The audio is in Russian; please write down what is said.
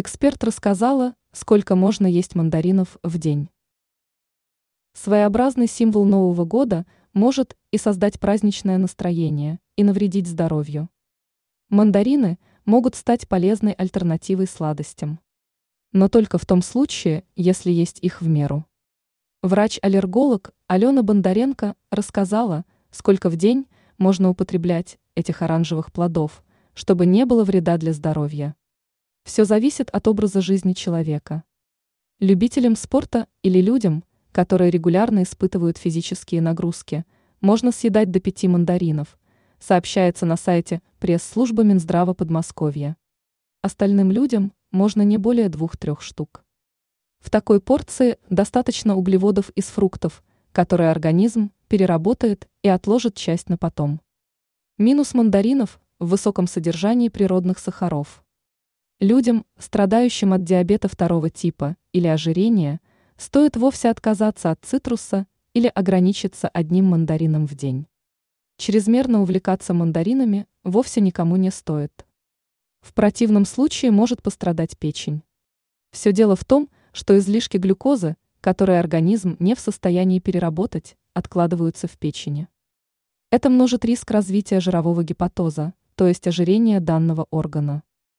Эксперт рассказала, сколько можно есть мандаринов в день. Своеобразный символ Нового года может и создать праздничное настроение, и навредить здоровью. Мандарины могут стать полезной альтернативой сладостям. Но только в том случае, если есть их в меру. Врач-аллерголог Алена Бондаренко рассказала, сколько в день можно употреблять этих оранжевых плодов, чтобы не было вреда для здоровья. Все зависит от образа жизни человека. Любителям спорта или людям, которые регулярно испытывают физические нагрузки, можно съедать до пяти мандаринов, сообщается на сайте пресс-службы Минздрава Подмосковья. Остальным людям можно не более двух-трех штук. В такой порции достаточно углеводов из фруктов, которые организм переработает и отложит часть на потом. Минус мандаринов в высоком содержании природных сахаров. Людям, страдающим от диабета второго типа или ожирения, стоит вовсе отказаться от цитруса или ограничиться одним мандарином в день. Чрезмерно увлекаться мандаринами вовсе никому не стоит. В противном случае может пострадать печень. Все дело в том, что излишки глюкозы, которые организм не в состоянии переработать, откладываются в печени. Это множит риск развития жирового гепатоза, то есть ожирения данного органа.